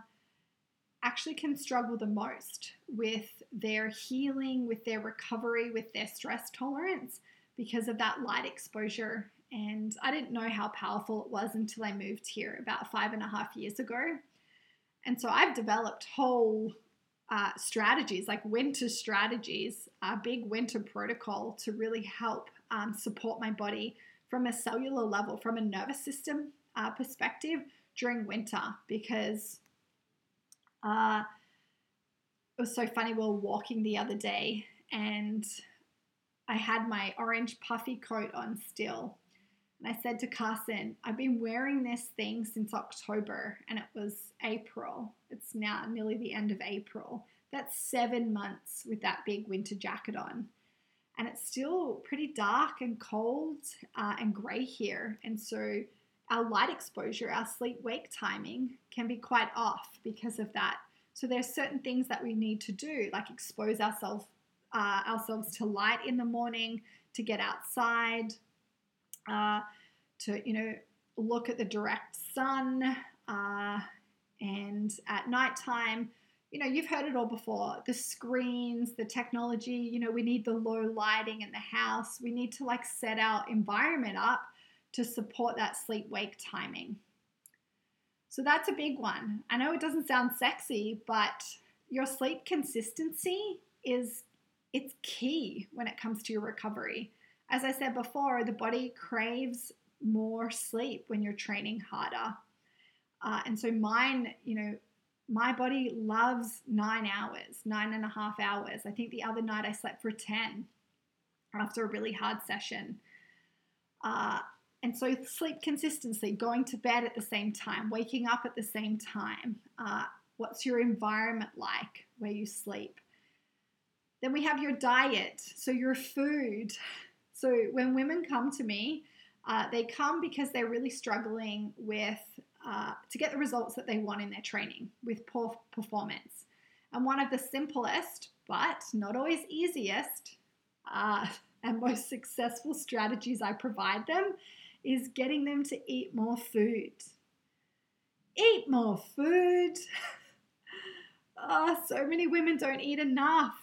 actually can struggle the most with their healing, with their recovery, with their stress tolerance because of that light exposure. And I didn't know how powerful it was until I moved here about five and a half years ago. And so I've developed whole uh, strategies, like winter strategies, a big winter protocol to really help um, support my body from a cellular level, from a nervous system uh, perspective during winter, because uh, it was so funny. We were walking the other day and I had my orange puffy coat on still. And I said to Carson, I've been wearing this thing since October and it was April. It's now nearly the end of April. That's seven months with that big winter jacket on. And it's still pretty dark and cold uh, and grey here. And so our light exposure, our sleep wake timing can be quite off because of that. So there's certain things that we need to do, like expose ourselves uh, ourselves to light in the morning, to get outside, uh, to you know look at the direct sun, uh, And at nighttime, you know, you've heard it all before the screens, the technology, you know, we need the low lighting in the house. We need to like set our environment up to support that sleep wake timing. So that's a big one. I know it doesn't sound sexy, but your sleep consistency is it's key when it comes to your recovery. As I said before, the body craves more sleep when you're training harder. Uh, and so mine, you know, my body loves nine hours, nine and a half hours. I think the other night I slept for 10 after a really hard session. Uh, and so sleep consistency, going to bed at the same time, waking up at the same time. Uh, what's your environment like where you sleep? Then we have your diet, so your food. So when women come to me, uh, they come because they're really struggling with uh, to get the results that they want in their training with poor performance. And one of the simplest, but not always easiest, uh, and most successful strategies I provide them is getting them to eat more food. Eat more food. oh, so many women don't eat enough.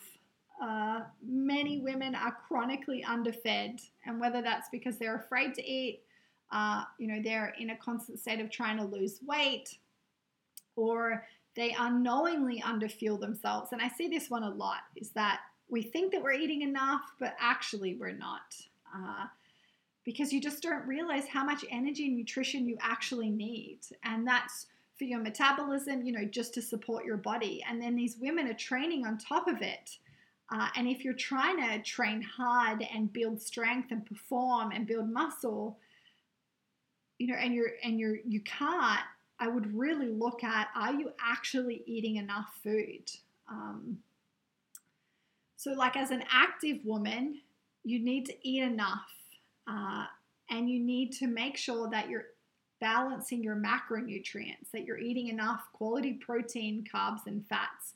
Uh, many women are chronically underfed, and whether that's because they're afraid to eat, uh, you know, they're in a constant state of trying to lose weight, or they unknowingly underfuel themselves. And I see this one a lot is that we think that we're eating enough, but actually we're not. Uh, because you just don't realize how much energy and nutrition you actually need. And that's for your metabolism, you know, just to support your body. And then these women are training on top of it. Uh, and if you're trying to train hard and build strength and perform and build muscle, you know, and you're and you're you can't, I would really look at are you actually eating enough food? Um, so, like as an active woman, you need to eat enough uh, and you need to make sure that you're balancing your macronutrients, that you're eating enough quality protein, carbs, and fats.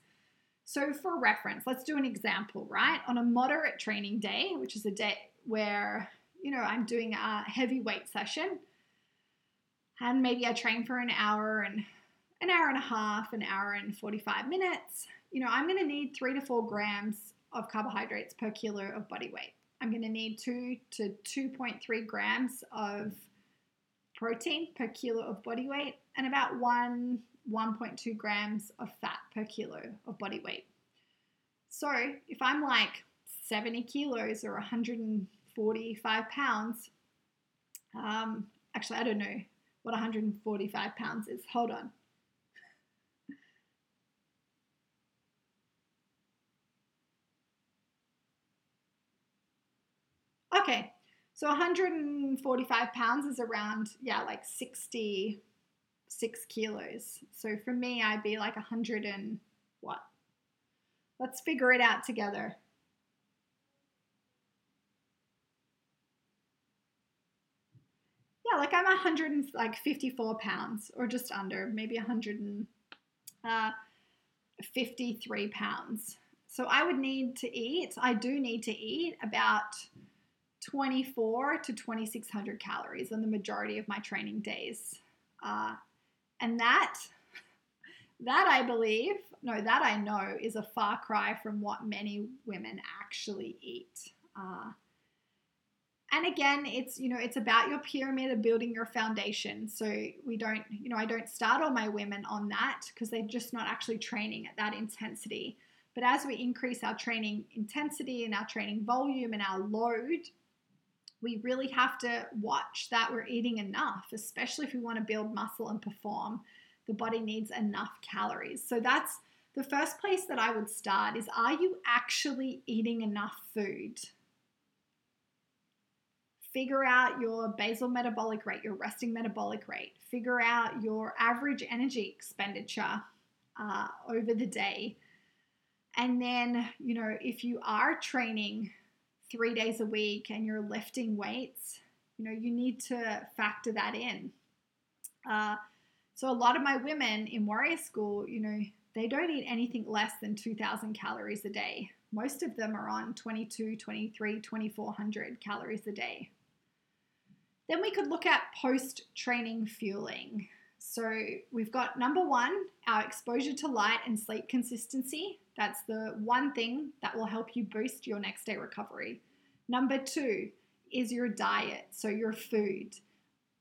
So, for reference, let's do an example, right? On a moderate training day, which is a day where, you know, I'm doing a heavy weight session, and maybe I train for an hour and an hour and a half, an hour and 45 minutes, you know, I'm going to need three to four grams of carbohydrates per kilo of body weight. I'm going to need 2 to 2.3 grams of protein per kilo of body weight and about 1 1.2 grams of fat per kilo of body weight. So if I'm like 70 kilos or 145 pounds, um, actually, I don't know what 145 pounds is. Hold on. Okay, so 145 pounds is around, yeah, like 66 kilos. So for me, I'd be like 100 and what? Let's figure it out together. Yeah, like I'm 154 pounds or just under, maybe 153 uh, pounds. So I would need to eat, I do need to eat about 24 to 2600 calories on the majority of my training days. Uh, and that, that I believe, no, that I know is a far cry from what many women actually eat. Uh, and again, it's you know it's about your pyramid of building your foundation. So we don't, you know, I don't start all my women on that because they're just not actually training at that intensity. But as we increase our training intensity and our training volume and our load, we really have to watch that we're eating enough, especially if we want to build muscle and perform. The body needs enough calories. So that's the first place that I would start is are you actually eating enough food? Figure out your basal metabolic rate, your resting metabolic rate. Figure out your average energy expenditure uh, over the day. And then, you know, if you are training three days a week and you're lifting weights, you know, you need to factor that in. Uh, so a lot of my women in warrior school, you know, they don't eat anything less than 2,000 calories a day. Most of them are on 22, 23, 2400 calories a day. Then we could look at post training fueling. So we've got number one, our exposure to light and sleep consistency. That's the one thing that will help you boost your next day recovery. Number two is your diet, so your food.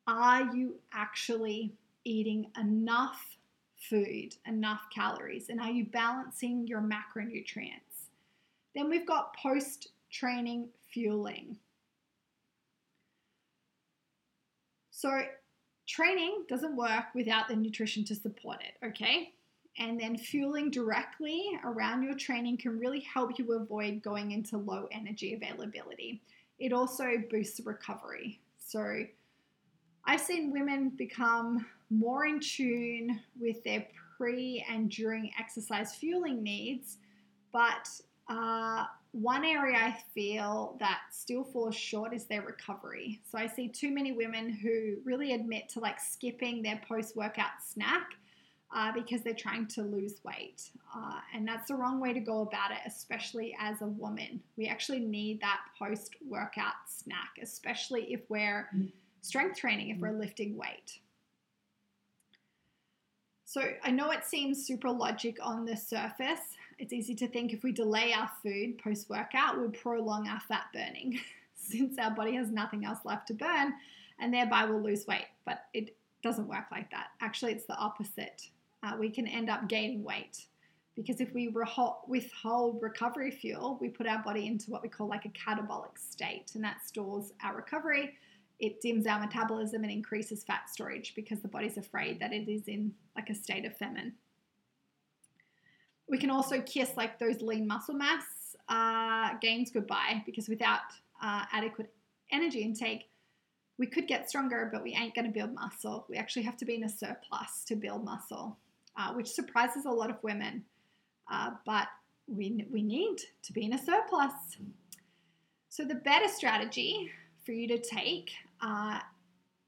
Are you actually eating enough food, enough calories, and are you balancing your macronutrients? Then we've got post training fueling. So, training doesn't work without the nutrition to support it, okay? And then fueling directly around your training can really help you avoid going into low energy availability. It also boosts recovery. So, I've seen women become more in tune with their pre and during exercise fueling needs, but uh, one area I feel that still falls short is their recovery. So I see too many women who really admit to like skipping their post workout snack uh, because they're trying to lose weight. Uh, and that's the wrong way to go about it, especially as a woman. We actually need that post workout snack, especially if we're. Mm strength training if we're mm. lifting weight. So I know it seems super logic on the surface. It's easy to think if we delay our food post workout, we'll prolong our fat burning since our body has nothing else left to burn and thereby we'll lose weight. But it doesn't work like that. Actually, it's the opposite. Uh, we can end up gaining weight because if we withhold recovery fuel, we put our body into what we call like a catabolic state, and that stores our recovery it dims our metabolism and increases fat storage because the body's afraid that it is in like a state of famine. We can also kiss like those lean muscle mass uh, gains goodbye because without uh, adequate energy intake, we could get stronger, but we ain't going to build muscle. We actually have to be in a surplus to build muscle, uh, which surprises a lot of women. Uh, but we, we need to be in a surplus. So, the better strategy for you to take uh,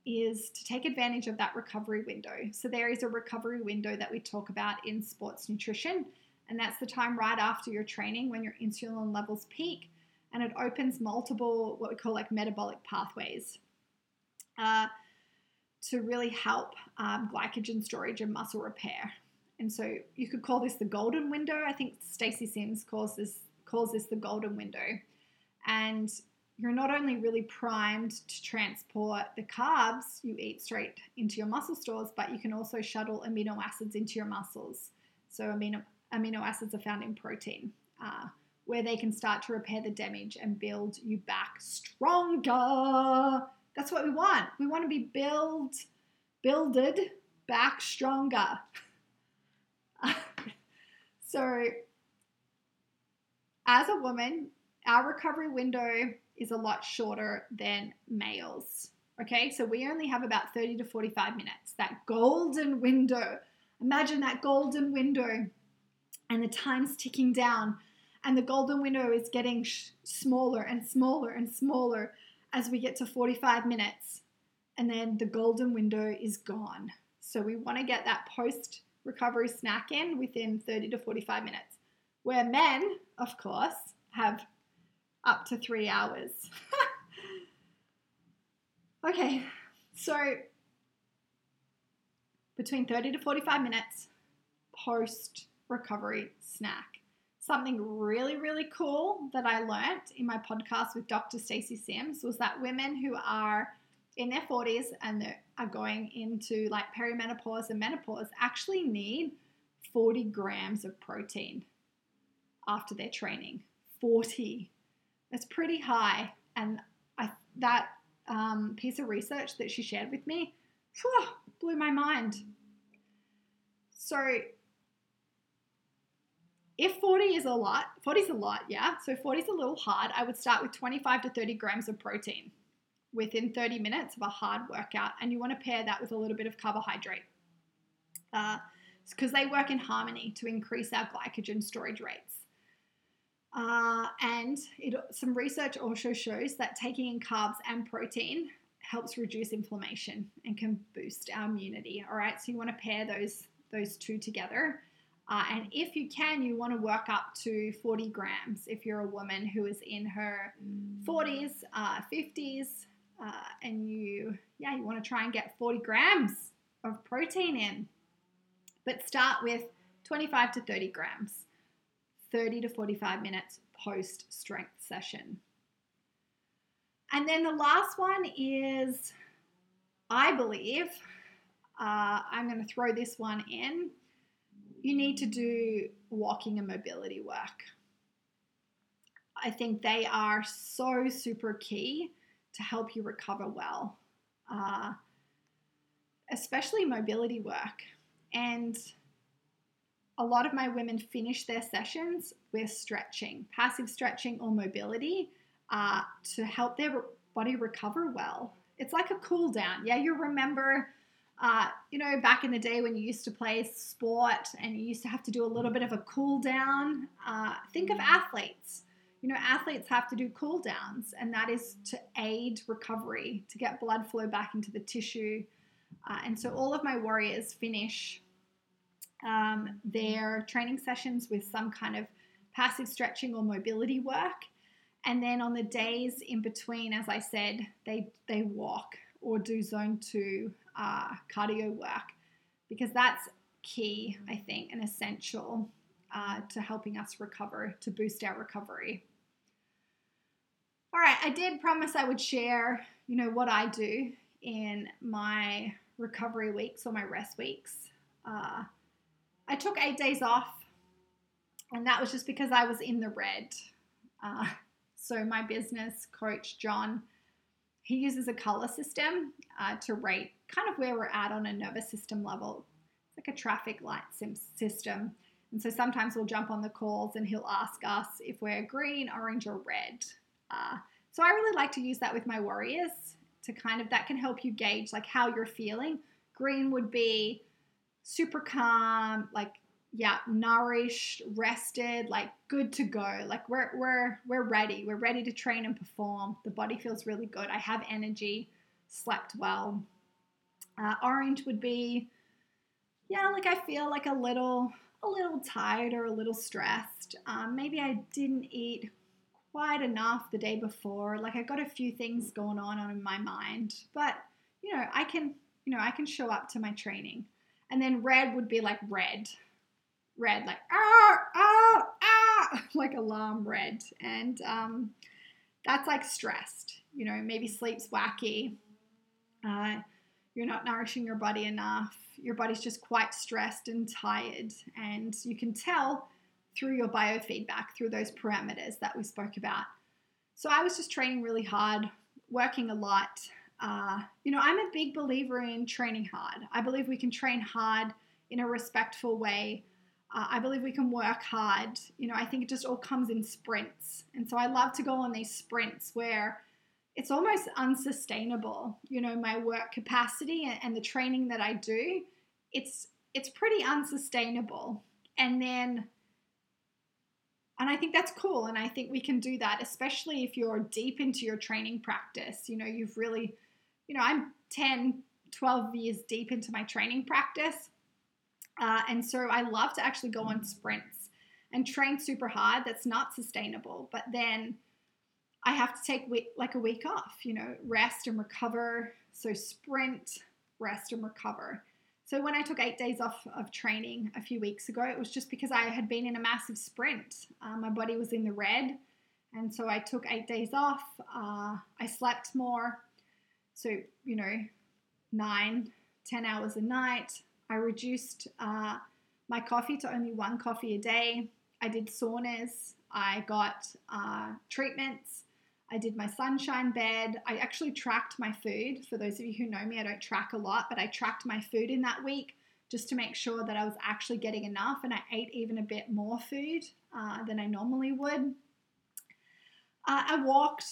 is to take advantage of that recovery window. So, there is a recovery window that we talk about in sports nutrition, and that's the time right after your training when your insulin levels peak, and it opens multiple, what we call like metabolic pathways. Uh, to really help um, glycogen storage and muscle repair. And so you could call this the golden window. I think Stacy Sims calls this calls this the golden window. And you're not only really primed to transport the carbs you eat straight into your muscle stores, but you can also shuttle amino acids into your muscles. So, amino, amino acids are found in protein, uh, where they can start to repair the damage and build you back stronger. That's what we want. We want to be build, builded back stronger. so, as a woman, our recovery window is a lot shorter than males. Okay, so we only have about 30 to 45 minutes. That golden window. Imagine that golden window and the time's ticking down, and the golden window is getting sh- smaller and smaller and smaller as we get to 45 minutes, and then the golden window is gone. So we want to get that post recovery snack in within 30 to 45 minutes. Where men, of course, have up to three hours. okay, so between 30 to 45 minutes post recovery snack. Something really, really cool that I learned in my podcast with Dr. Stacy Sims was that women who are in their 40s and are going into like perimenopause and menopause actually need 40 grams of protein after their training. 40 That's pretty high. And I, that um, piece of research that she shared with me whew, blew my mind. So, if 40 is a lot, 40 is a lot, yeah. So 40 is a little hard. I would start with 25 to 30 grams of protein within 30 minutes of a hard workout, and you want to pair that with a little bit of carbohydrate because uh, they work in harmony to increase our glycogen storage rates. Uh, and it, some research also shows that taking in carbs and protein helps reduce inflammation and can boost our immunity. All right, so you want to pair those those two together. Uh, and if you can, you want to work up to 40 grams if you're a woman who is in her 40s, uh, 50s, uh, and you, yeah, you want to try and get 40 grams of protein in. But start with 25 to 30 grams, 30 to 45 minutes post strength session. And then the last one is, I believe, uh, I'm going to throw this one in. You need to do walking and mobility work. I think they are so super key to help you recover well, uh, especially mobility work. And a lot of my women finish their sessions with stretching, passive stretching or mobility uh, to help their body recover well. It's like a cool down. Yeah, you remember, uh, you know, back in the day when you used to play sport and you used to have to do a little bit of a cool down. Uh, think of athletes you know, athletes have to do cool downs, and that is to aid recovery, to get blood flow back into the tissue. Uh, and so all of my warriors finish um, their training sessions with some kind of passive stretching or mobility work. And then on the days in between, as I said, they, they walk or do zone two uh, cardio work because that's key, I think, and essential uh, to helping us recover, to boost our recovery. All right, I did promise I would share, you know, what I do in my recovery weeks or my rest weeks. Uh, I took eight days off, and that was just because I was in the red. Uh, so my business coach John, he uses a color system uh, to rate kind of where we're at on a nervous system level. It's like a traffic light system. And so sometimes we'll jump on the calls and he'll ask us if we're green, orange, or red. Uh, so I really like to use that with my warriors to kind of that can help you gauge like how you're feeling. Green would be super calm, like yeah, nourished, rested, like good to go. Like we're we're we're ready. We're ready to train and perform. The body feels really good. I have energy, slept well. Uh, orange would be yeah, like I feel like a little a little tired or a little stressed. Um, maybe I didn't eat quite enough the day before. Like I got a few things going on in my mind, but you know, I can, you know, I can show up to my training. And then red would be like red, red, like ah, ah, ah, like alarm red, and um, that's like stressed. You know, maybe sleep's wacky. Uh, you're not nourishing your body enough. Your body's just quite stressed and tired, and you can tell through your biofeedback, through those parameters that we spoke about. So I was just training really hard, working a lot. Uh, you know, I'm a big believer in training hard. I believe we can train hard in a respectful way. Uh, I believe we can work hard. You know, I think it just all comes in sprints. And so I love to go on these sprints where it's almost unsustainable. You know, my work capacity and, and the training that I do, it's it's pretty unsustainable. And then and I think that's cool. And I think we can do that, especially if you're deep into your training practice. You know, you've really, you know, I'm 10, 12 years deep into my training practice. Uh, and so I love to actually go on sprints and train super hard. That's not sustainable. But then I have to take week, like a week off, you know, rest and recover. So sprint, rest and recover. So when I took eight days off of training a few weeks ago, it was just because I had been in a massive sprint. Uh, my body was in the red, and so I took eight days off. Uh, I slept more, so you know, nine, ten hours a night. I reduced uh, my coffee to only one coffee a day. I did saunas. I got uh, treatments. I did my sunshine bed. I actually tracked my food. For those of you who know me, I don't track a lot, but I tracked my food in that week just to make sure that I was actually getting enough. And I ate even a bit more food uh, than I normally would. Uh, I walked,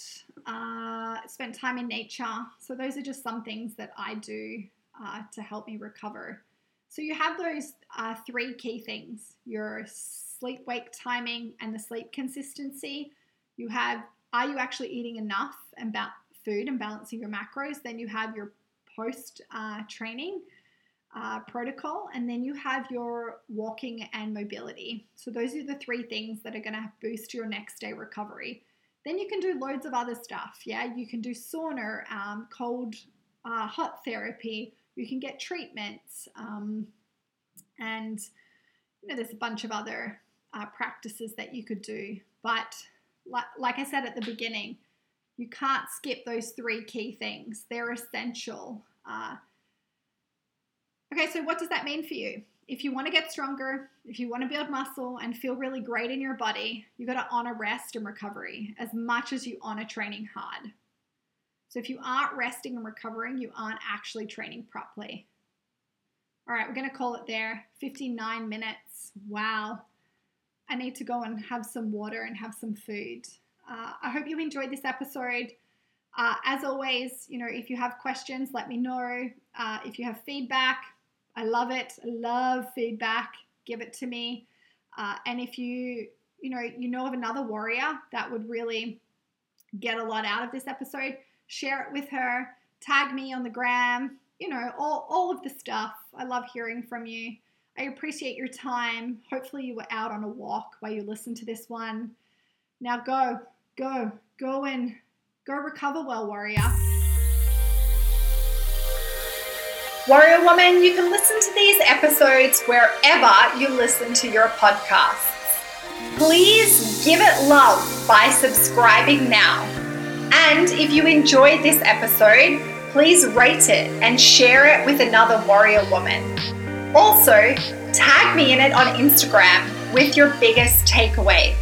uh, spent time in nature. So, those are just some things that I do uh, to help me recover. So, you have those uh, three key things your sleep wake timing and the sleep consistency. You have are you actually eating enough and ba- food and balancing your macros? Then you have your post uh, training uh, protocol, and then you have your walking and mobility. So, those are the three things that are going to boost your next day recovery. Then you can do loads of other stuff. Yeah, you can do sauna, um, cold, uh, hot therapy. You can get treatments. Um, and you know, there's a bunch of other uh, practices that you could do. But like, like I said at the beginning, you can't skip those three key things. They're essential. Uh, okay, so what does that mean for you? If you want to get stronger, if you want to build muscle and feel really great in your body, you got to honor rest and recovery as much as you honor training hard. So if you aren't resting and recovering, you aren't actually training properly. All right, we're going to call it there. 59 minutes. Wow. I need to go and have some water and have some food. Uh, I hope you enjoyed this episode. Uh, as always, you know, if you have questions, let me know. Uh, if you have feedback, I love it. I love feedback. Give it to me. Uh, and if you, you know, you know of another warrior that would really get a lot out of this episode, share it with her. Tag me on the gram you know, all, all of the stuff. I love hearing from you. I appreciate your time. Hopefully, you were out on a walk while you listened to this one. Now, go, go, go and go recover well, warrior. Warrior Woman, you can listen to these episodes wherever you listen to your podcasts. Please give it love by subscribing now. And if you enjoyed this episode, please rate it and share it with another warrior woman. Also, tag me in it on Instagram with your biggest takeaway.